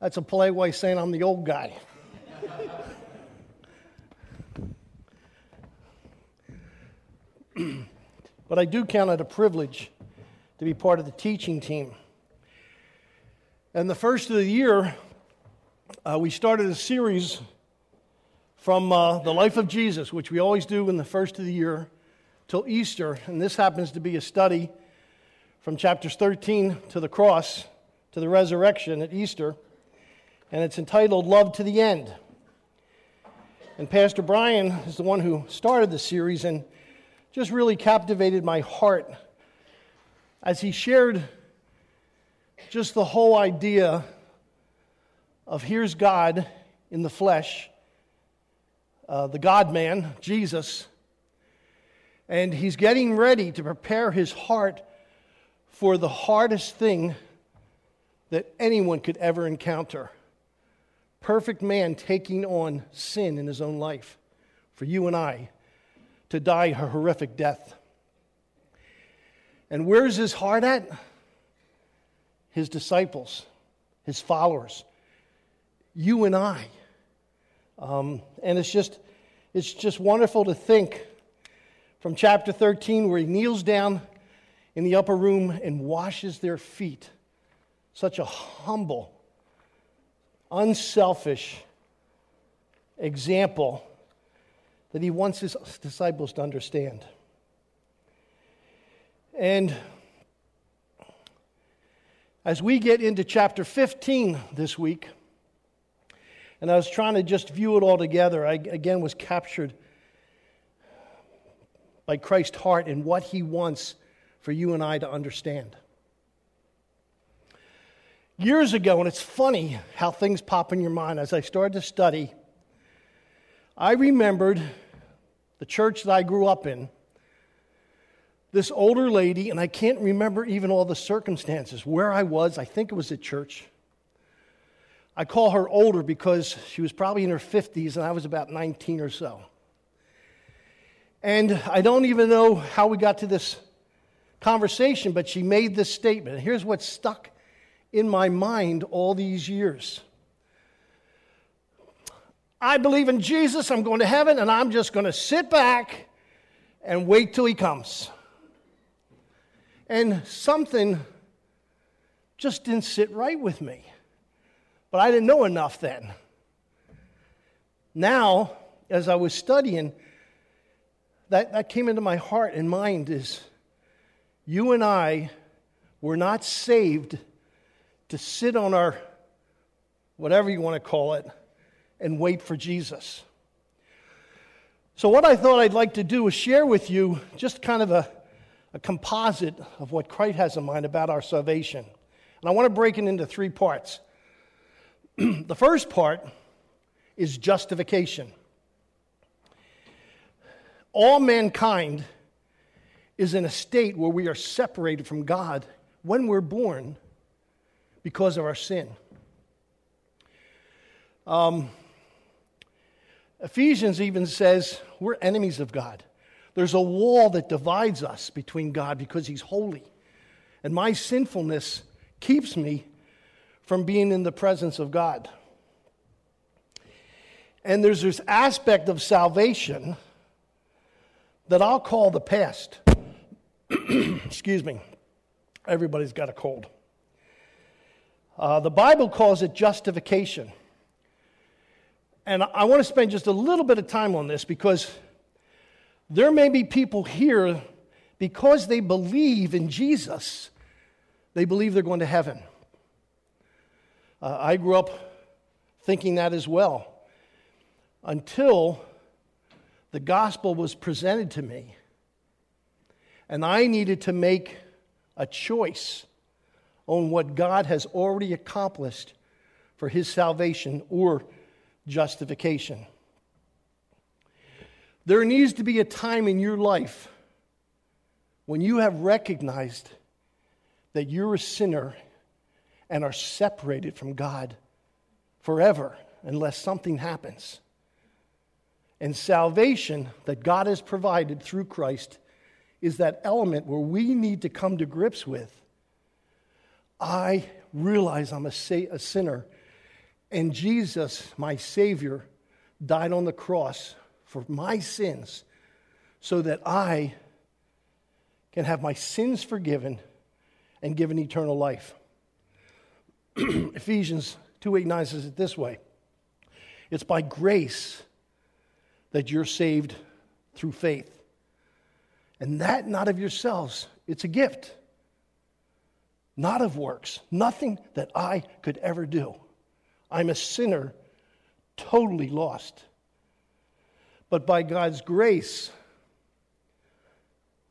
That's a polite way saying I'm the old guy. but I do count it a privilege to be part of the teaching team. And the first of the year, uh, we started a series from uh, the life of Jesus, which we always do in the first of the year, till Easter. And this happens to be a study from chapters 13 to the cross to the resurrection at Easter. And it's entitled Love to the End. And Pastor Brian is the one who started the series and just really captivated my heart as he shared just the whole idea of here's God in the flesh, uh, the God man, Jesus, and he's getting ready to prepare his heart for the hardest thing that anyone could ever encounter perfect man taking on sin in his own life for you and I to die a horrific death. And where's his heart at? His disciples, his followers, you and I. Um, and it's just, it's just wonderful to think from chapter 13 where he kneels down in the upper room and washes their feet. Such a humble, unselfish example that he wants his disciples to understand. And as we get into chapter 15 this week, and I was trying to just view it all together, I again was captured by Christ's heart and what he wants for you and I to understand. Years ago, and it's funny how things pop in your mind as I started to study, I remembered the church that I grew up in this older lady, and I can't remember even all the circumstances where I was. I think it was at church. I call her older because she was probably in her 50s and I was about 19 or so. And I don't even know how we got to this conversation, but she made this statement. And here's what stuck in my mind all these years I believe in Jesus, I'm going to heaven, and I'm just going to sit back and wait till he comes. And something just didn't sit right with me. But I didn't know enough then. Now, as I was studying, that, that came into my heart and mind is you and I were not saved to sit on our, whatever you want to call it, and wait for Jesus. So, what I thought I'd like to do is share with you just kind of a a composite of what Christ has in mind about our salvation. And I want to break it into three parts. the first part is justification. All mankind is in a state where we are separated from God when we're born because of our sin. Um, Ephesians even says we're enemies of God. There's a wall that divides us between God because He's holy. And my sinfulness keeps me from being in the presence of God. And there's this aspect of salvation that I'll call the past. Excuse me. Everybody's got a cold. Uh, the Bible calls it justification. And I want to spend just a little bit of time on this because there may be people here because they believe in Jesus, they believe they're going to heaven. Uh, I grew up thinking that as well until the gospel was presented to me. And I needed to make a choice on what God has already accomplished for his salvation or justification. There needs to be a time in your life when you have recognized that you're a sinner and are separated from God forever unless something happens. And salvation that God has provided through Christ is that element where we need to come to grips with I realize I'm a, a sinner And Jesus, my Savior, died on the cross for my sins so that I can have my sins forgiven and given eternal life. Ephesians 2 8 9 says it this way It's by grace that you're saved through faith. And that not of yourselves, it's a gift, not of works, nothing that I could ever do. I'm a sinner, totally lost. But by God's grace,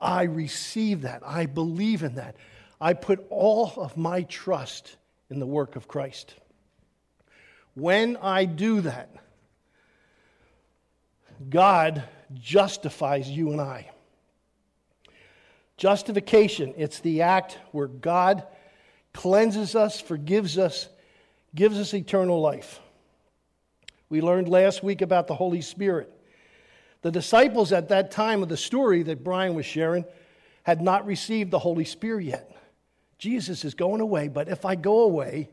I receive that. I believe in that. I put all of my trust in the work of Christ. When I do that, God justifies you and I. Justification, it's the act where God cleanses us, forgives us, gives us eternal life. We learned last week about the Holy Spirit. The disciples at that time of the story that Brian was sharing had not received the Holy Spirit yet. Jesus is going away, but if I go away,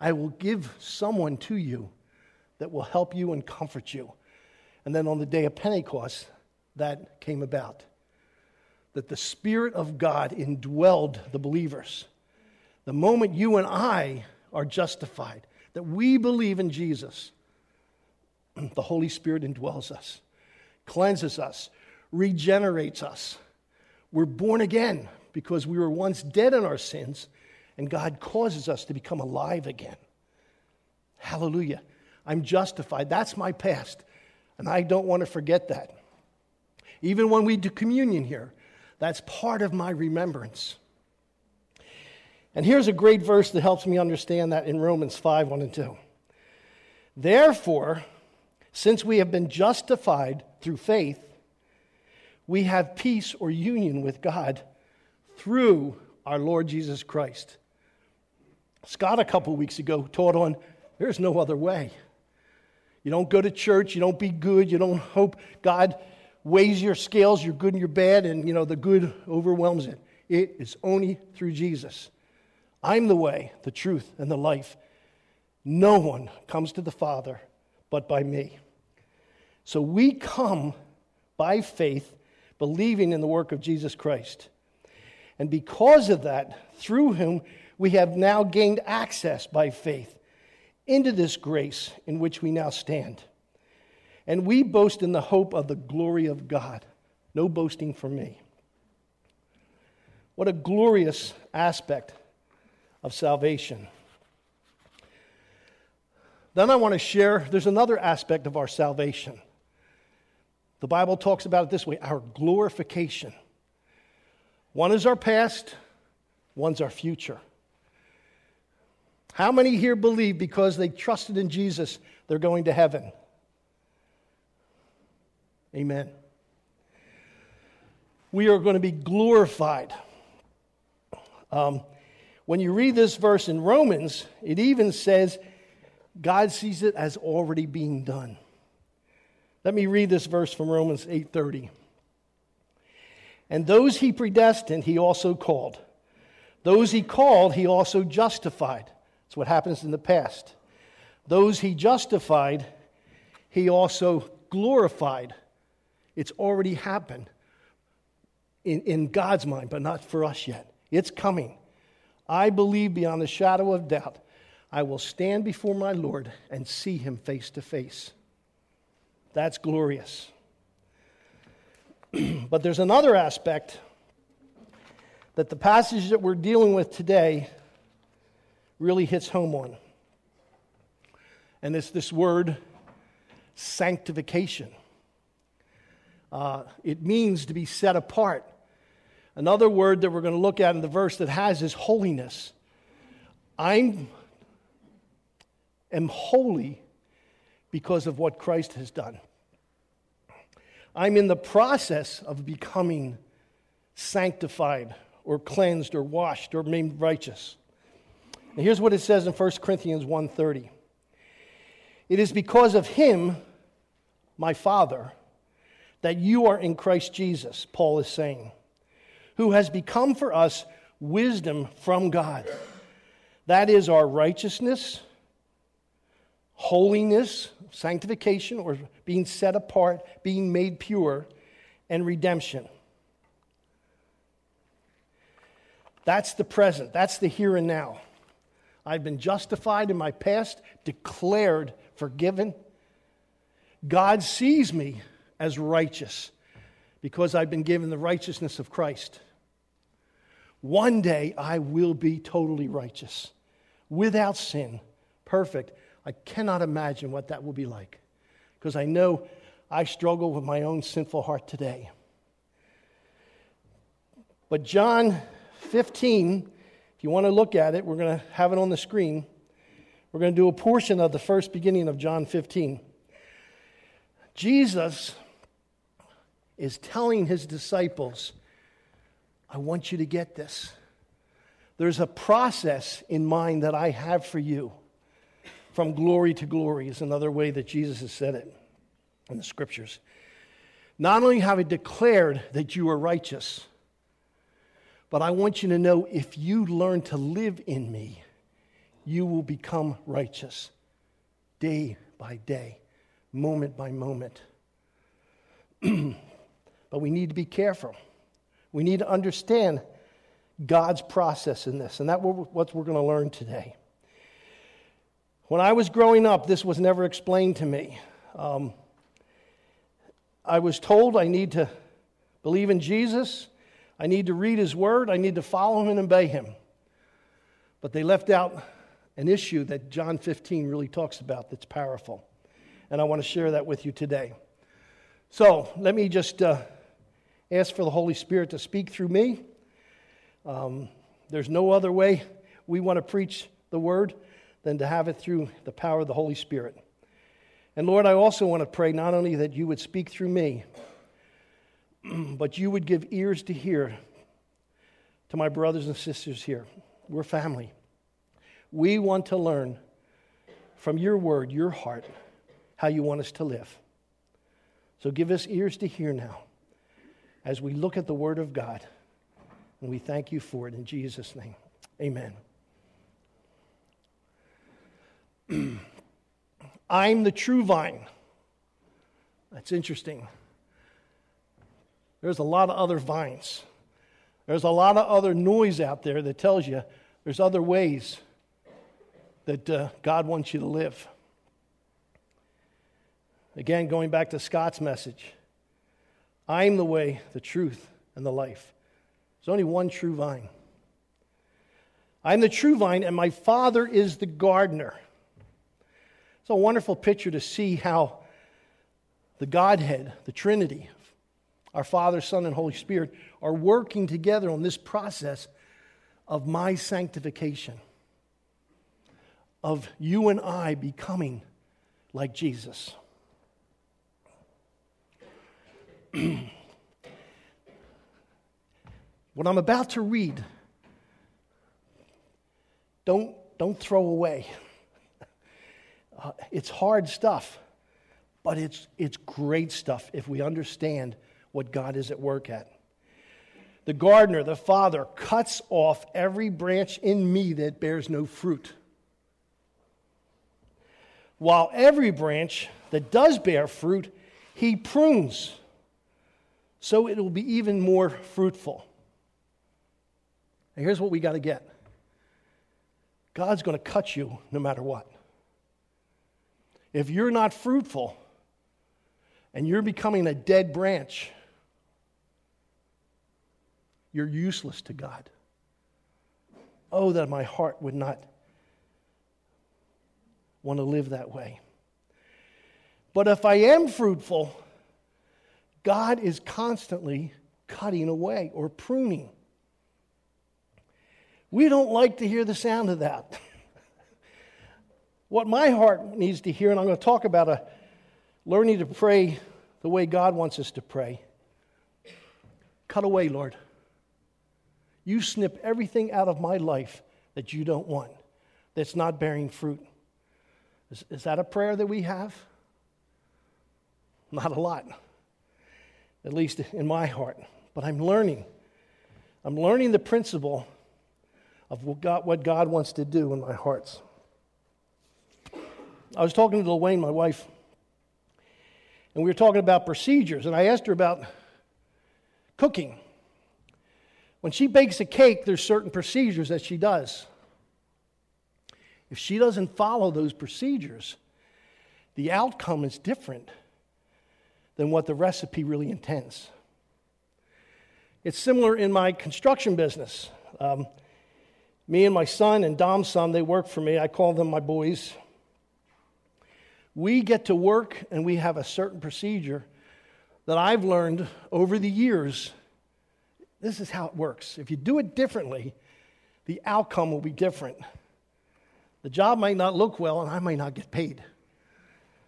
I will give someone to you that will help you and comfort you. And then on the day of Pentecost, that came about. That the Spirit of God indwelled the believers. The moment you and I are justified, that we believe in Jesus, the Holy Spirit indwells us, cleanses us, regenerates us. We're born again because we were once dead in our sins, and God causes us to become alive again. Hallelujah. I'm justified. That's my past. And I don't want to forget that. Even when we do communion here, that's part of my remembrance. And here's a great verse that helps me understand that in Romans 5 1 and 2. Therefore, since we have been justified through faith, we have peace or union with God through our Lord Jesus Christ. Scott, a couple weeks ago, taught on there's no other way. You don't go to church, you don't be good, you don't hope God weighs your scales, you're good and you're bad, and you know the good overwhelms it. It is only through Jesus. I'm the way, the truth, and the life. No one comes to the Father but by me. So we come by faith, believing in the work of Jesus Christ. And because of that, through whom we have now gained access by faith into this grace in which we now stand. And we boast in the hope of the glory of God. No boasting for me. What a glorious aspect of salvation. Then I want to share there's another aspect of our salvation. The Bible talks about it this way our glorification. One is our past, one's our future. How many here believe because they trusted in Jesus, they're going to heaven? Amen. We are going to be glorified. Um, when you read this verse in Romans, it even says God sees it as already being done. Let me read this verse from Romans 8:30. And those he predestined, he also called. Those he called, he also justified. It's what happens in the past. Those he justified, he also glorified. It's already happened in, in God's mind, but not for us yet. It's coming. I believe beyond the shadow of doubt, I will stand before my Lord and see him face to face. That's glorious. but there's another aspect that the passage that we're dealing with today really hits home on. And it's this word sanctification. Uh, it means to be set apart. Another word that we're going to look at in the verse that has is holiness. I am holy because of what Christ has done. I'm in the process of becoming sanctified or cleansed or washed or made righteous. Now here's what it says in 1 Corinthians 1:30. It is because of him, my Father, that you are in Christ Jesus, Paul is saying, who has become for us wisdom from God. That is our righteousness, holiness, sanctification, or being set apart, being made pure, and redemption. That's the present, that's the here and now. I've been justified in my past, declared forgiven. God sees me as righteous because I've been given the righteousness of Christ. One day I will be totally righteous, without sin, perfect. I cannot imagine what that will be like because I know I struggle with my own sinful heart today. But John 15, if you want to look at it, we're going to have it on the screen. We're going to do a portion of the first beginning of John 15. Jesus is telling his disciples, I want you to get this. There's a process in mind that I have for you. From glory to glory is another way that Jesus has said it in the scriptures. Not only have I declared that you are righteous, but I want you to know if you learn to live in me, you will become righteous day by day, moment by moment. but we need to be careful. We need to understand God's process in this, and that's what we're going to learn today. When I was growing up, this was never explained to me. Um, I was told I need to believe in Jesus I need to read his word, I need to follow him and obey him. But they left out an issue that John 15 really talks about that's powerful. And I want to share that with you today. So let me just uh, ask for the Holy Spirit to speak through me. Um, there's no other way we want to preach the word than to have it through the power of the Holy Spirit. And Lord, I also want to pray not only that you would speak through me, but you would give ears to hear to my brothers and sisters here. We're family. We want to learn from your word, your heart, how you want us to live. So give us ears to hear now as we look at the word of God. And we thank you for it in Jesus' name. Amen. I'm the true vine. That's interesting. There's a lot of other vines. There's a lot of other noise out there that tells you there's other ways that uh, God wants you to live. Again, going back to Scott's message I'm the way, the truth, and the life. There's only one true vine. I'm the true vine, and my Father is the gardener. It's a wonderful picture to see how the Godhead, the Trinity, our Father, Son, and Holy Spirit are working together on this process of my sanctification, of you and I becoming like Jesus. what I'm about to read, don't, don't throw away. Uh, it's hard stuff, but it's, it's great stuff if we understand what God is at work at. The gardener, the father, cuts off every branch in me that bears no fruit. While every branch that does bear fruit, he prunes so it will be even more fruitful. And here's what we got to get God's going to cut you no matter what. If you're not fruitful and you're becoming a dead branch, you're useless to God. Oh, that my heart would not want to live that way. But if I am fruitful, God is constantly cutting away or pruning. We don't like to hear the sound of that. what my heart needs to hear, and I'm going to talk about a learning to pray the way God wants us to pray. Cut away, Lord. You snip everything out of my life that you don't want, that's not bearing fruit. Is, is that a prayer that we have? Not a lot, at least in my heart. But I'm learning. I'm learning the principle of what God, what God wants to do in my hearts. I was talking to Wayne, my wife, and we were talking about procedures, and I asked her about cooking. When she bakes a cake, there's certain procedures that she does. If she doesn't follow those procedures, the outcome is different than what the recipe really intends. It's similar in my construction business. Um, me and my son and Dom's son, they work for me. I call them my boys. We get to work and we have a certain procedure that I've learned over the years. This is how it works. If you do it differently, the outcome will be different. The job might not look well and I might not get paid.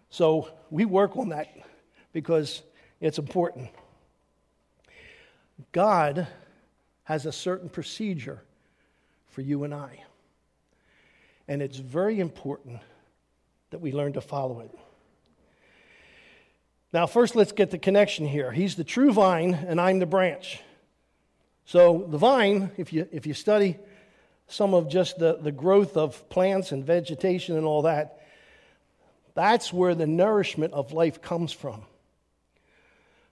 So we work on that because it's important. God has a certain procedure for you and I. And it's very important that we learn to follow it. Now, first, let's get the connection here. He's the true vine, and I'm the branch. So, the vine, if you, if you study some of just the, the growth of plants and vegetation and all that, that's where the nourishment of life comes from.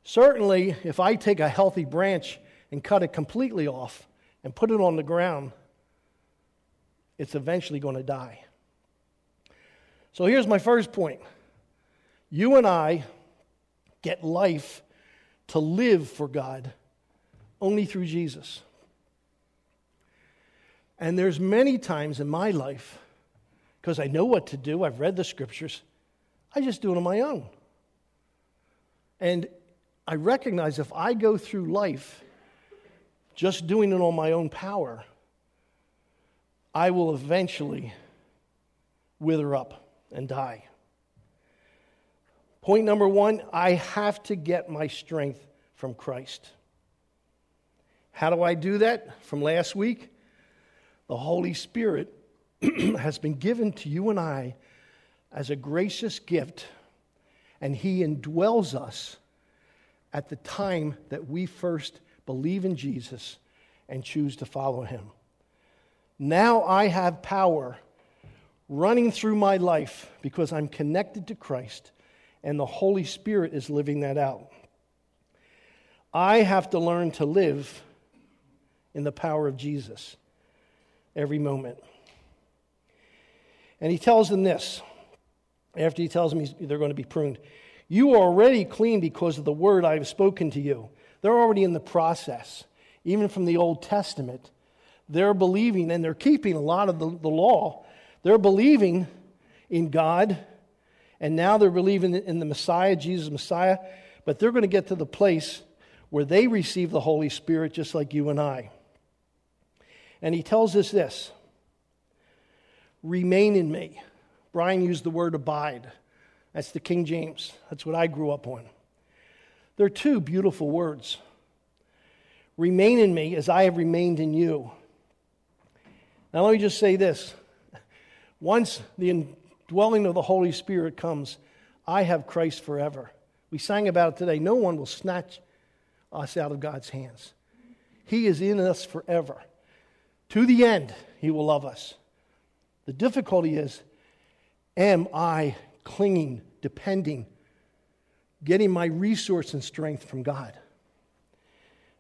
Certainly, if I take a healthy branch and cut it completely off and put it on the ground, it's eventually going to die. So here's my first point you and I get life to live for God only through Jesus. And there's many times in my life, because I know what to do, I've read the scriptures, I just do it on my own. And I recognize if I go through life just doing it on my own power, I will eventually wither up and die. Point number one I have to get my strength from Christ. How do I do that? From last week, the Holy Spirit has been given to you and I as a gracious gift, and He indwells us at the time that we first believe in Jesus and choose to follow him. Now I have power running through my life because I'm connected to Christ and the Holy Spirit is living that out. I have to learn to live in the power of Jesus every moment. And he tells them this after he tells them they're going to be pruned. You are already clean because of the word I have spoken to you. They're already in the process, even from the Old Testament. They're believing and they're keeping a lot of the, the law. They're believing in God, and now they're believing in the Messiah, Jesus Messiah, but they're going to get to the place where they receive the Holy Spirit just like you and I. And he tells us this remain in me. Brian used the word abide. That's the King James. That's what I grew up on. There are two beautiful words Remain in me as I have remained in you. Now, let me just say this. Once the indwelling of the Holy Spirit comes, I have Christ forever. We sang about it today. No one will snatch us out of God's hands. He is in us forever. To the end, He will love us. The difficulty is, am I clinging, depending, getting my resource and strength from God.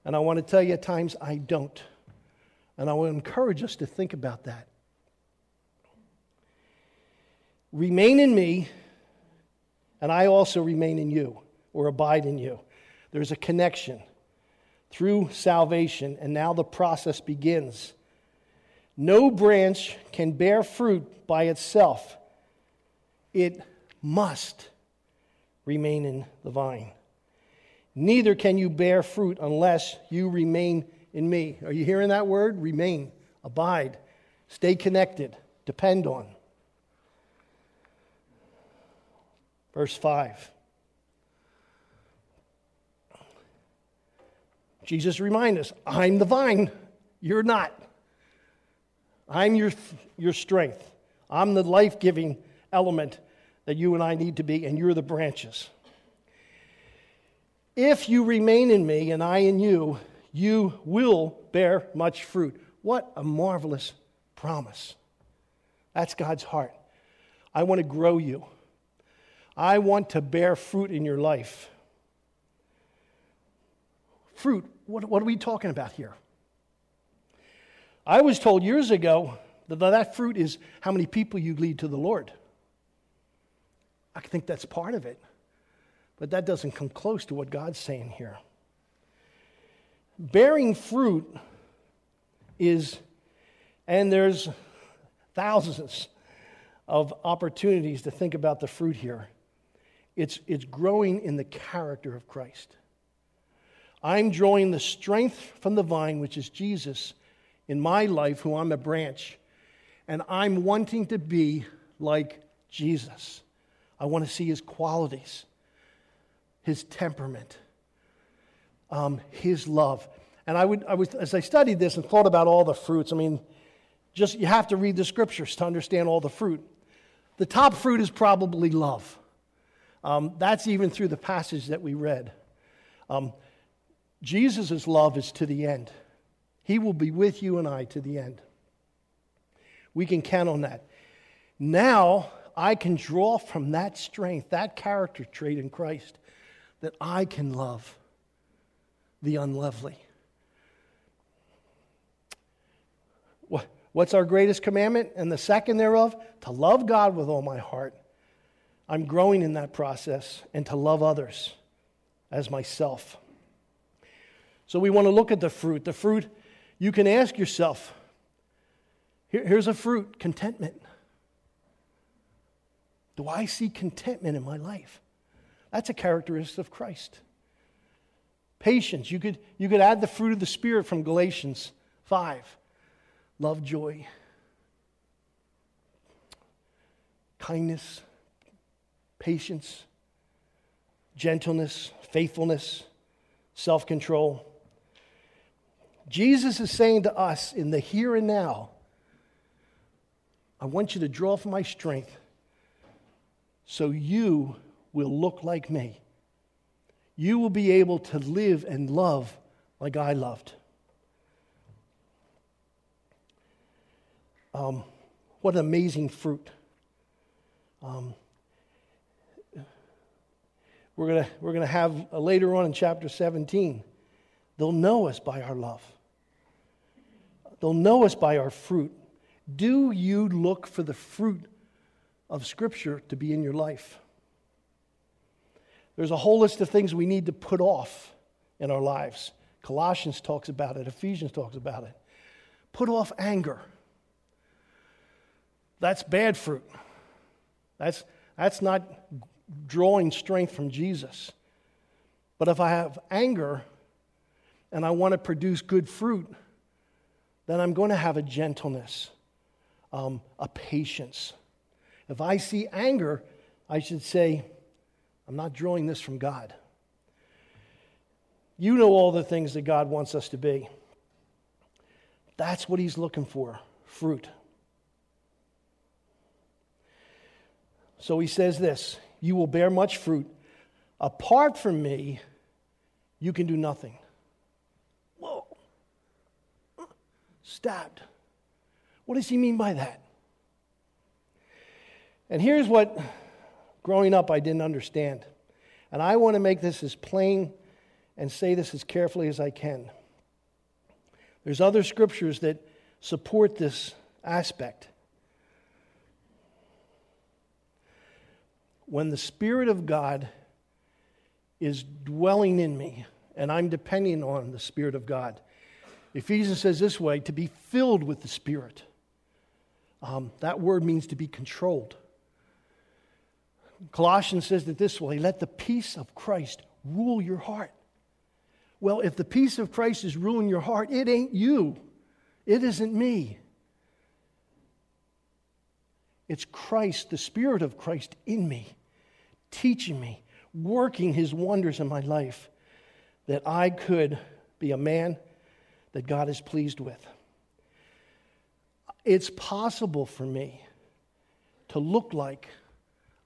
And I want to tell you at times I don't. And I will encourage us to think about that. Remain in me, and I also remain in you, or abide in you. There's a connection through salvation, and now the process begins. No branch can bear fruit by itself. It must remain in the vine. Neither can you bear fruit unless you remain in me. Are you hearing that word? Remain, abide, stay connected, depend on. Verse 5. Jesus reminds us I'm the vine, you're not. I'm your, your strength, I'm the life giving element that you and I need to be, and you're the branches. If you remain in me and I in you, you will bear much fruit. What a marvelous promise. That's God's heart. I want to grow you. I want to bear fruit in your life. Fruit, what, what are we talking about here? I was told years ago that that fruit is how many people you lead to the Lord. I think that's part of it, but that doesn't come close to what God's saying here. Bearing fruit is, and there's thousands of opportunities to think about the fruit here. It's, it's growing in the character of Christ. I'm drawing the strength from the vine, which is Jesus, in my life, who I'm a branch, and I'm wanting to be like Jesus. I want to see his qualities, his temperament, um, his love. And I would, I was, as I studied this and thought about all the fruits, I mean, just you have to read the scriptures to understand all the fruit. The top fruit is probably love. Um, that's even through the passage that we read. Um, Jesus' love is to the end. He will be with you and I to the end. We can count on that. Now, I can draw from that strength, that character trait in Christ, that I can love the unlovely. What's our greatest commandment? And the second thereof, to love God with all my heart. I'm growing in that process and to love others as myself. So we want to look at the fruit. The fruit, you can ask yourself here, here's a fruit contentment. Do I see contentment in my life? That's a characteristic of Christ. Patience. You could, you could add the fruit of the Spirit from Galatians 5 love, joy, kindness, patience, gentleness, faithfulness, self control. Jesus is saying to us in the here and now, I want you to draw from my strength so you will look like me. You will be able to live and love like I loved. Um, what an amazing fruit. Um, we're going we're gonna have uh, later on in chapter 17, they'll know us by our love, they'll know us by our fruit. Do you look for the fruit of Scripture to be in your life? There's a whole list of things we need to put off in our lives. Colossians talks about it, Ephesians talks about it. Put off anger. That's bad fruit. That's, that's not drawing strength from Jesus. But if I have anger and I want to produce good fruit, then I'm going to have a gentleness, um, a patience. If I see anger, I should say, I'm not drawing this from God. You know all the things that God wants us to be. That's what He's looking for fruit. So he says this You will bear much fruit. Apart from me, you can do nothing. Whoa. Stabbed. What does he mean by that? And here's what growing up I didn't understand. And I want to make this as plain and say this as carefully as I can. There's other scriptures that support this aspect. when the Spirit of God is dwelling in me and I'm depending on the Spirit of God. Ephesians says this way to be filled with the Spirit. Um, that word means to be controlled. Colossians says it this way let the peace of Christ rule your heart. Well, if the peace of Christ is ruling your heart, it ain't you, it isn't me. It's Christ, the Spirit of Christ in me, teaching me, working His wonders in my life, that I could be a man that God is pleased with. It's possible for me to look like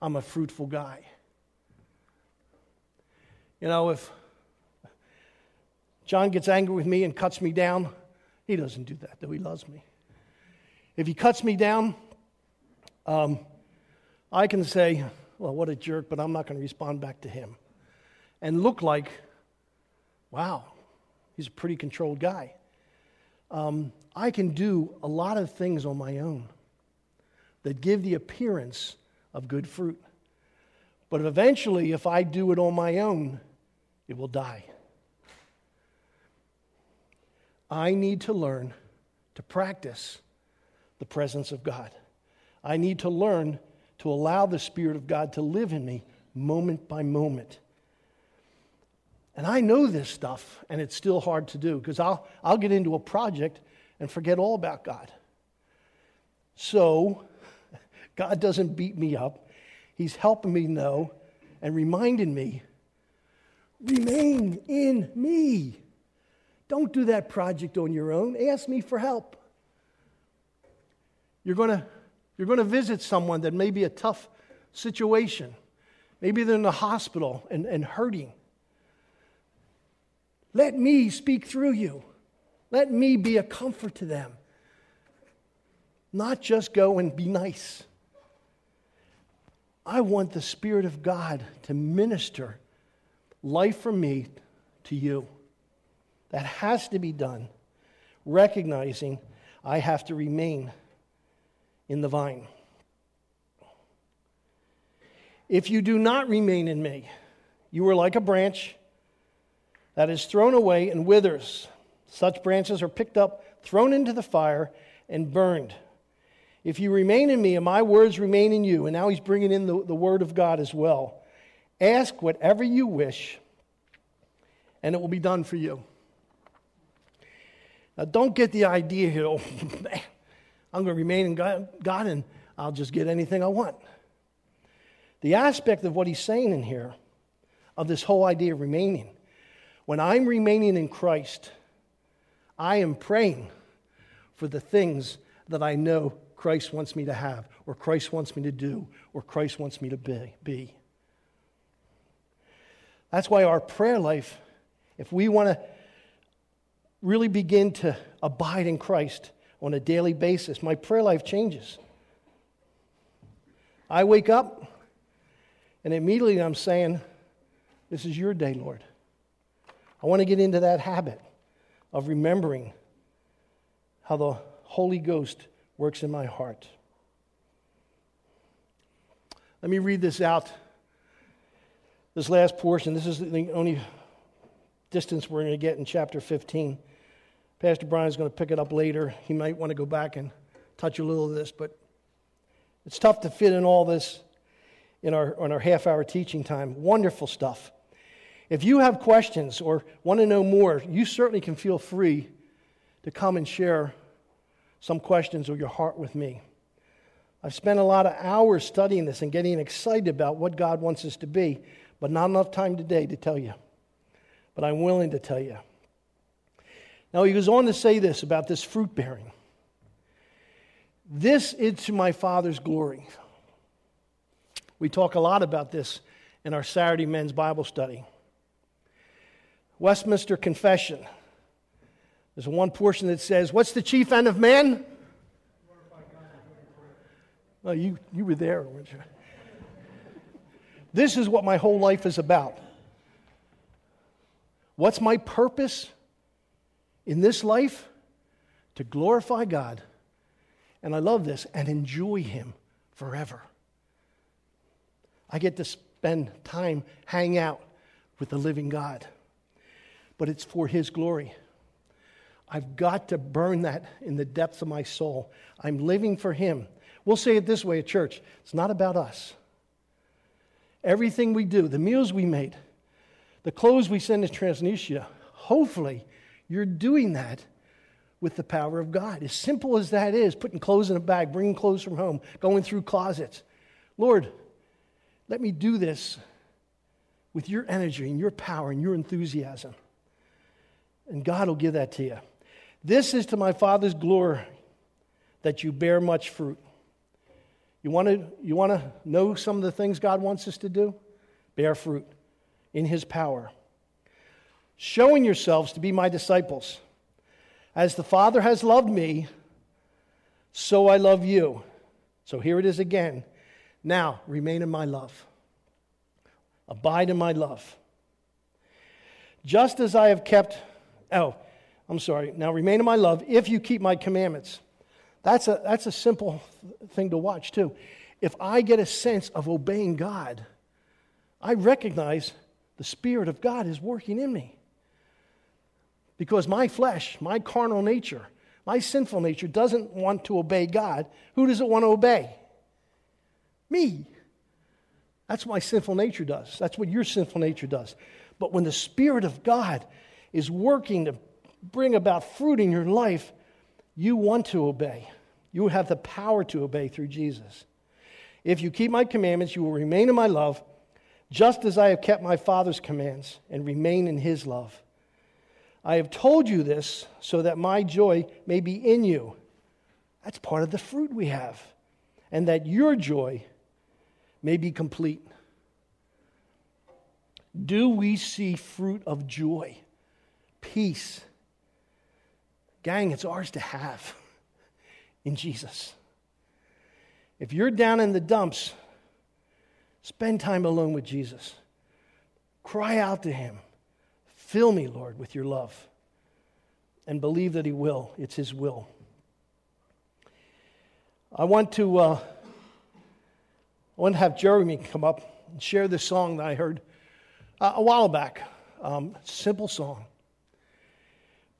I'm a fruitful guy. You know, if John gets angry with me and cuts me down, he doesn't do that, though he loves me. If he cuts me down, um, I can say, well, what a jerk, but I'm not going to respond back to him. And look like, wow, he's a pretty controlled guy. Um, I can do a lot of things on my own that give the appearance of good fruit. But eventually, if I do it on my own, it will die. I need to learn to practice the presence of God. I need to learn to allow the Spirit of God to live in me moment by moment. And I know this stuff, and it's still hard to do because I'll, I'll get into a project and forget all about God. So, God doesn't beat me up. He's helping me know and reminding me remain in me. Don't do that project on your own. Ask me for help. You're going to, you're going to visit someone that may be a tough situation. Maybe they're in the hospital and, and hurting. Let me speak through you. Let me be a comfort to them. Not just go and be nice. I want the Spirit of God to minister life from me to you. That has to be done, recognizing I have to remain in the vine. If you do not remain in me, you are like a branch that is thrown away and withers. Such branches are picked up, thrown into the fire, and burned. If you remain in me and my words remain in you, and now he's bringing in the, the word of God as well, ask whatever you wish, and it will be done for you. Now, don't get the idea here, oh, I'm going to remain in God, God and I'll just get anything I want. The aspect of what he's saying in here, of this whole idea of remaining, when I'm remaining in Christ, I am praying for the things that I know Christ wants me to have, or Christ wants me to do, or Christ wants me to be. That's why our prayer life, if we want to really begin to abide in Christ on a daily basis, my prayer life changes. I wake up and immediately I'm saying, This is your day, Lord. I want to get into that habit of remembering how the Holy Ghost works in my heart. Let me read this out. This last portion, this is the only distance we're going to get in chapter 15. Pastor Brian is going to pick it up later. He might want to go back and touch a little of this, but it's tough to fit in all this in our, on our half hour teaching time. Wonderful stuff. If you have questions or want to know more, you certainly can feel free to come and share some questions of your heart with me. I've spent a lot of hours studying this and getting excited about what God wants us to be, but not enough time today to tell you. But I'm willing to tell you. Now, he goes on to say this about this fruit bearing. This is to my Father's glory. We talk a lot about this in our Saturday men's Bible study. Westminster Confession. There's one portion that says, What's the chief end of man? Well, you, you were there, weren't you? This is what my whole life is about. What's my purpose in this life? To glorify God, and I love this, and enjoy Him forever. I get to spend time, hang out with the living God but it's for His glory. I've got to burn that in the depths of my soul. I'm living for Him. We'll say it this way at church it's not about us. Everything we do, the meals we made, the clothes we send to Transnesia, hopefully you're doing that with the power of God. As simple as that is, putting clothes in a bag, bringing clothes from home, going through closets. Lord, let me do this with your energy and your power and your enthusiasm. And God will give that to you. This is to my Father's glory that you bear much fruit. You want to you want to know some of the things God wants us to do? Bear fruit in His power. Showing yourselves to be my disciples. As the Father has loved me, so I love you. So here it is again. Now, remain in my love. Abide in my love. Just as I have kept, oh, I'm sorry. Now, remain in my love if you keep my commandments. That's a, that's a simple thing to watch, too. If I get a sense of obeying God, I recognize the Spirit of God is working in me. Because my flesh, my carnal nature, my sinful nature doesn't want to obey God. Who does it want to obey? Me. That's what my sinful nature does. That's what your sinful nature does. But when the Spirit of God is working to bring about fruit in your life, you want to obey. You have the power to obey through Jesus. If you keep my commandments, you will remain in my love, just as I have kept my Father's commands and remain in his love. I have told you this so that my joy may be in you. That's part of the fruit we have. And that your joy may be complete. Do we see fruit of joy, peace? Gang, it's ours to have in Jesus. If you're down in the dumps, spend time alone with Jesus. Cry out to Him. Fill me, Lord, with your love. And believe that He will. It's His will. I want to, uh, I want to have Jeremy come up and share this song that I heard uh, a while back. Um, simple song.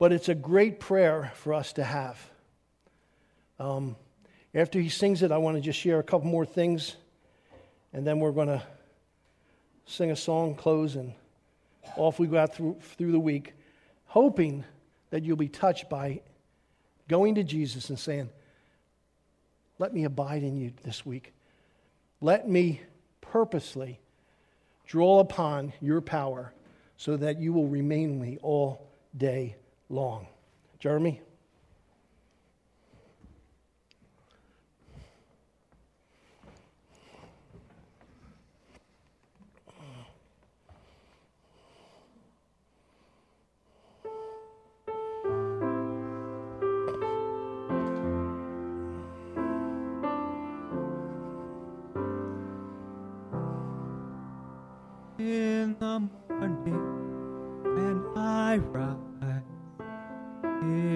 But it's a great prayer for us to have. Um, after he sings it, I want to just share a couple more things, and then we're going to sing a song, close, and off we go out through, through the week, hoping that you'll be touched by going to Jesus and saying, Let me abide in you this week. Let me purposely draw upon your power so that you will remain me all day long. Jeremy? in the morning when I rise.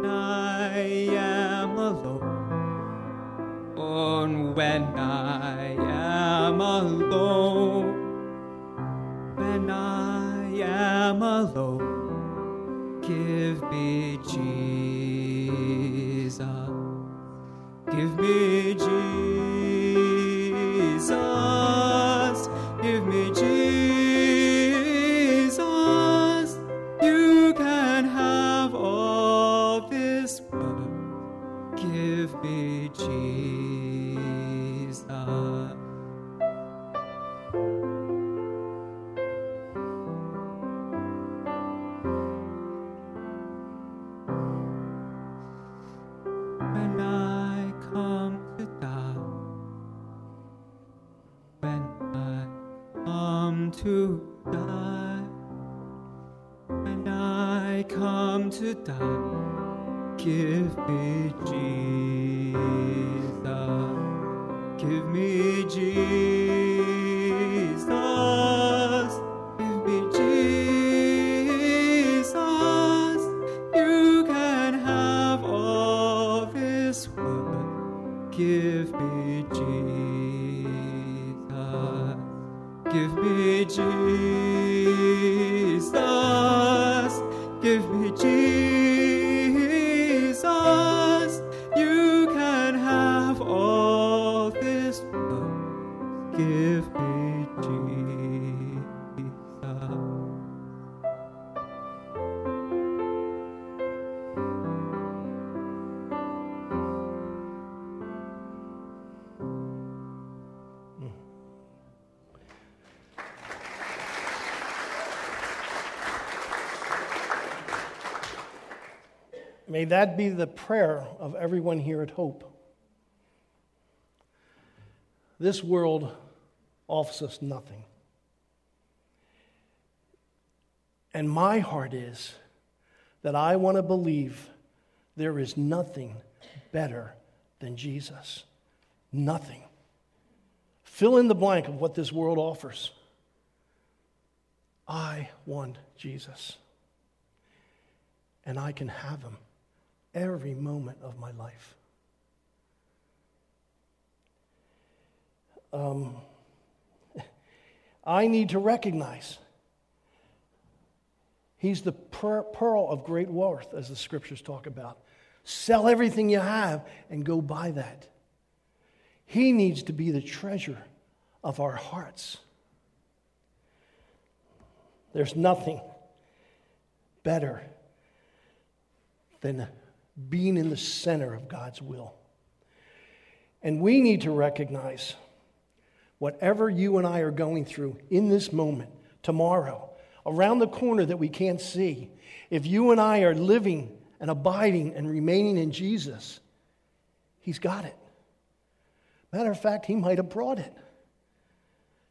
When I am alone, when I am alone, when I am alone, give me Jesus. Give me to die, when I come to die, give me Jesus, give me Jesus, May that be the prayer of everyone here at Hope. This world offers us nothing. And my heart is that I want to believe there is nothing better than Jesus. Nothing. Fill in the blank of what this world offers. I want Jesus. And I can have him every moment of my life. Um, I need to recognize he's the pearl of great worth, as the scriptures talk about. Sell everything you have and go buy that. He needs to be the treasure of our hearts. There's nothing better than being in the center of God's will. And we need to recognize whatever you and I are going through in this moment, tomorrow, around the corner that we can't see, if you and I are living and abiding and remaining in Jesus, He's got it. Matter of fact, He might have brought it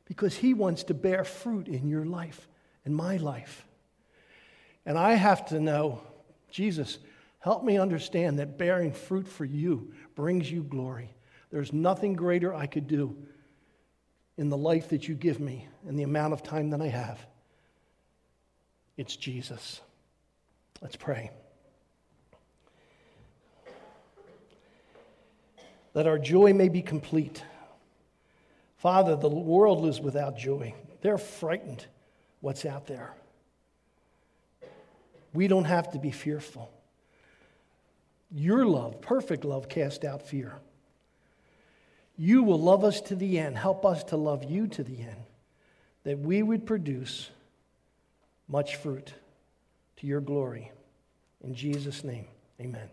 because He wants to bear fruit in your life and my life. And I have to know, Jesus, help me understand that bearing fruit for you brings you glory. There's nothing greater I could do in the life that you give me and the amount of time that I have. It's Jesus. Let's pray. That our joy may be complete. Father, the world lives without joy. They're frightened what's out there. We don't have to be fearful. Your love, perfect love, cast out fear. You will love us to the end. Help us to love you to the end, that we would produce much fruit to your glory. In Jesus' name, amen.